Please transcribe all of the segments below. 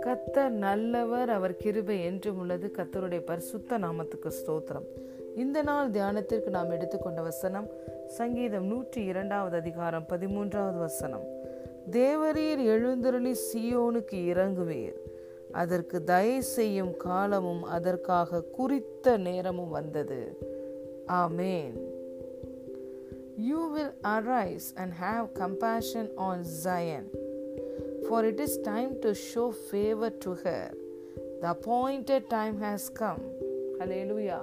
கத்தர் நல்லவர் அவர் கிருபை என்றும் உள்ளது. கத்தருடைய பரிசுத்த நாமத்துக்கு ஸ்தோத்திரம். இந்த நாள் தியானத்திற்கு நாம் எடுத்துக்கொண்ட வசனம் சங்கீதம் நூற்றி இரண்டாவது அதிகாரம் பதிமூன்றாவது வசனம். தேவரீர் எழுந்தருளி சியோனுக்கு இறங்குவீர். அதற்கு தயை செய்யும் காலமும் அதற்காக குறித்த நேரமும் வந்தது. ஆமேன். You will arise and have compassion on Zion, for it is time to show favor to her. The appointed time has come. Hallelujah.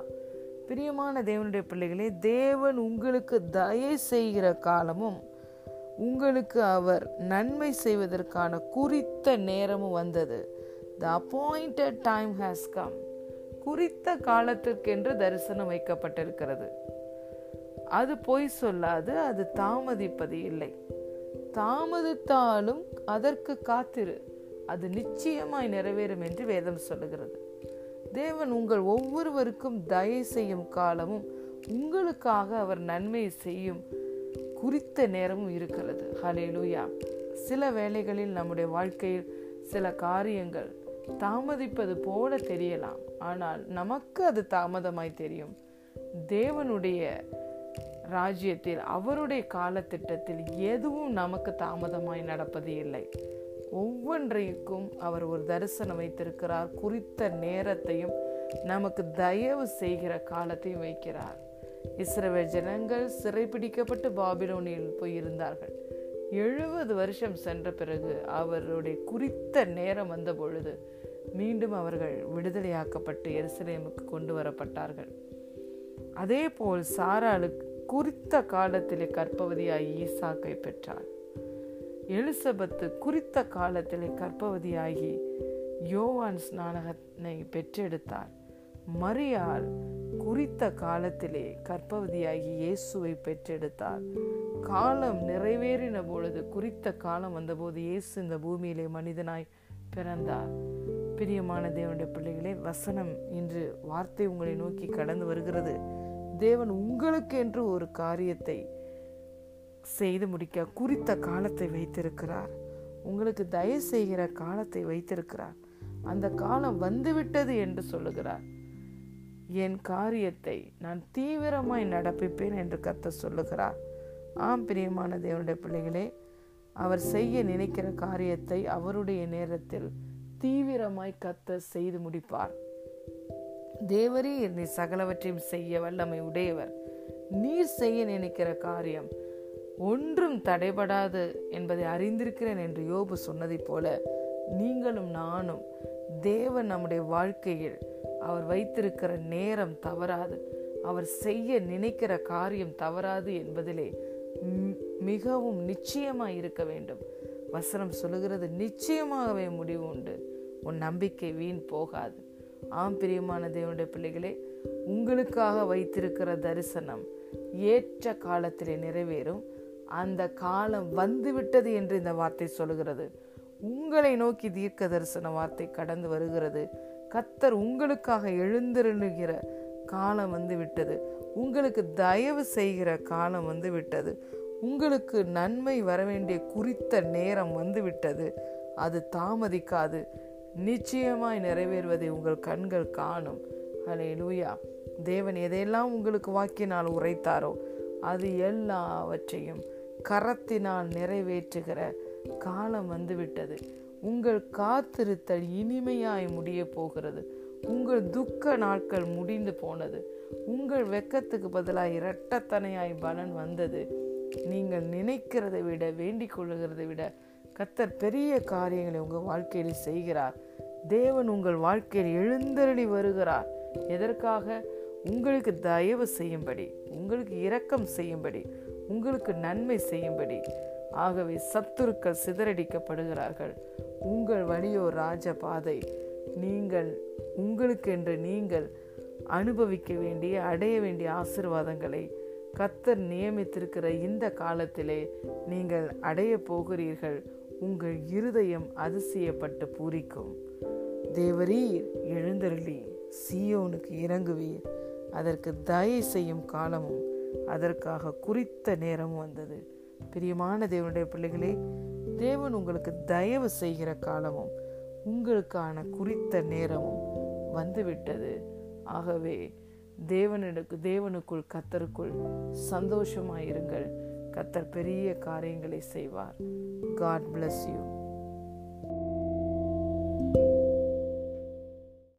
பிரியமான தேவனுடைய பிள்ளைகளே தேவன் உங்களுக்கு தயை செய்கிற காலமும் உங்களுக்கு அவர் நன்மை செய்வதற்கான குறித்த நேரமும் வந்தது the appointed time has come குறித்த காலத்திற்கென்று தரிசனம் வைக்கப்பட்டிருக்கிறது அது பொய் சொல்லாது அது தாமதிப்பது இல்லை. தாமதித்தாலும் அதற்கு காத்திரு. அது நிச்சயமாய் நிறைவேறும் என்று வேதம் சொல்லுகிறது. தேவன் உங்கள் ஒவ்வொருவருக்கும் தயை செய்யும் காலமும் உங்களுக்காக அவர் நன்மை செய்யும் குறித்த நேரமும் இருக்கிறது. ஹலே லூயா சில வேளைகளில் நம்முடைய வாழ்க்கையில் சில காரியங்கள் தாமதிப்பது போல தெரியலாம். ஆனால் நமக்கு அது தாமதமாய் தெரியும். தேவனுடைய ராஜ்யத்தில் அவருடைய காலத்திட்டத்தில் எதுவும் நமக்கு தாமதமாய் நடப்பது இல்லை. ஒவ்வொன்றைக்கும் அவர் ஒரு தரிசனம் வைத்திருக்கிறார். குறித்த நேரத்தையும் நமக்கு தயவு செய்கிற காலத்தையும் வைக்கிறார். இஸ்ரவேல் ஜனங்கள் சிறைபிடிக்கப்பட்டு பாபிலோனியில் போய் இருந்தார்கள் எழுபது வருஷம் சென்ற பிறகு அவருடைய குறித்த நேரம் வந்த பொழுது மீண்டும் அவர்கள் விடுதலையாக்கப்பட்டு எருசலேமுக்கு கொண்டு வரப்பட்டார்கள். அதே போல் சாராளுக்கு குறித்த காலத்திலே கற்பவதியாய் ஈசாக்கை பெற்றார். எலிசபெத்து குறித்த காலத்திலே கற்பவதியாகி யோவான் ஸ்நானகனை பெற்றெடுத்தார். மரியாள் குறித்த காலத்திலே கற்பவதியாகி இயேசுவை பெற்றெடுத்தார். காலம் நிறைவேறின பொழுது குறித்த காலம் வந்தபோது இயேசு இந்த பூமியிலே மனிதனாய் பிறந்தார். பிரியமான தேவனுடைய பிள்ளைகளே வசனம் இன்று வார்த்தை உங்களை நோக்கி கடந்து வருகிறது. தேவன் உங்களுக்கு என்று ஒரு காரியத்தை செய்து முடிக்க குறித்த காலத்தை வைத்திருக்கிறார். உங்களுக்கு தயவு செய்கிற காலத்தை வைத்திருக்கிறார். அந்த காலம் வந்துவிட்டது என்று சொல்லுகிறார். என் காரியத்தை நான் தீவிரமாய் நடப்பிப்பேன் என்று கத்த சொல்லுகிறார். ஆம் பிரியமான தேவனுடைய பிள்ளைகளே அவர் செய்ய நினைக்கிற காரியத்தை அவருடைய நேரத்தில் தீவிரமாய் கத்த செய்து முடிப்பார். தேவரே நீ சகலவற்றையும் செய்ய வல்லமை உடையவர். நீர் செய்ய நினைக்கிற காரியம் ஒன்றும் தடைபடாது என்பதை அறிந்திருக்கிறேன் என்று யோபு சொன்னதைப் போல நீங்களும் நானும் தேவன் நம்முடைய வாழ்க்கையில் அவர் வைத்திருக்கிற நேரம் தவறாது அவர் செய்ய நினைக்கிற காரியம் தவறாது என்பதிலே மிகவும் நிச்சயமாக இருக்க வேண்டும். வசனம் சொல்லுகிறது நிச்சயமாகவே முடிவு உண்டு. உன் நம்பிக்கை வீண் போகாது. ஆம் பிரியமான தேவனுடைய பிள்ளைகளே உங்களுக்காக வைத்திருக்கிற தரிசனம் ஏற்ற காலத்திலே நிறைவேறும். அந்த காலம் வந்துவிட்டது என்று இந்த வார்த்தை சொல்லுகிறது. உங்களை நோக்கி தீர்க்க தரிசன வார்த்தை கடந்து வருகிறது. கத்தர் உங்களுக்காக எழுந்திருணுகிற காலம் வந்து விட்டது உங்களுக்கு தயவு செய்கிற காலம் வந்து விட்டது உங்களுக்கு நன்மை வர வேண்டிய குறித்த நேரம் வந்து விட்டது அது தாமதிக்காது. நிச்சயமாய் நிறைவேறுவதை உங்கள் கண்கள் காணும். அலே லூயா தேவன் எதையெல்லாம் உங்களுக்கு வாக்கினால் உரைத்தாரோ அது எல்லாவற்றையும் கரத்தினால் நிறைவேற்றுகிற காலம் வந்துவிட்டது. உங்கள் காத்திருத்தல் இனிமையாய் முடிய போகிறது. உங்கள் துக்க நாட்கள் முடிந்து போனது. உங்கள் வெக்கத்துக்கு பதிலாக இரட்டத்தனையாய் பலன் வந்தது. நீங்கள் நினைக்கிறதை விட வேண்டிக் கொள்ளுகிறதை விட கத்தர் பெரிய காரியங்களை உங்கள் வாழ்க்கையில் செய்கிறார். தேவன் உங்கள் வாழ்க்கையில் எழுந்தருளி வருகிறார். எதற்காக? உங்களுக்கு தயவு செய்யும்படி உங்களுக்கு இரக்கம் செய்யும்படி உங்களுக்கு நன்மை செய்யும்படி. ஆகவே சத்துருக்கள் சிதறடிக்கப்படுகிறார்கள். உங்கள் வழியோ ராஜ பாதை. நீங்கள் உங்களுக்கென்று நீங்கள் அனுபவிக்க வேண்டிய அடைய வேண்டிய ஆசிர்வாதங்களை கத்தர் நியமித்திருக்கிற இந்த காலத்திலே நீங்கள் அடைய போகிறீர்கள். உங்கள் இருதயம் அதிசயப்பட்டு பூரிக்கும். தேவரீர் எழுந்தருளி சியோனுக்கு இறங்குவீர். அதற்கு தயை செய்யும் காலமும் அதற்காக குறித்த நேரமும் வந்தது. பிரியமான தேவனுடைய பிள்ளைகளே தேவன் உங்களுக்கு தயவு செய்கிற காலமும் உங்களுக்கான குறித்த நேரமும் வந்துவிட்டது. ஆகவே தேவனுக்கு தேவனுக்குள் கத்தருக்குள் சந்தோஷமாயிருங்கள். கத்தர் பெரிய காரியங்களை செய்வார். God bless you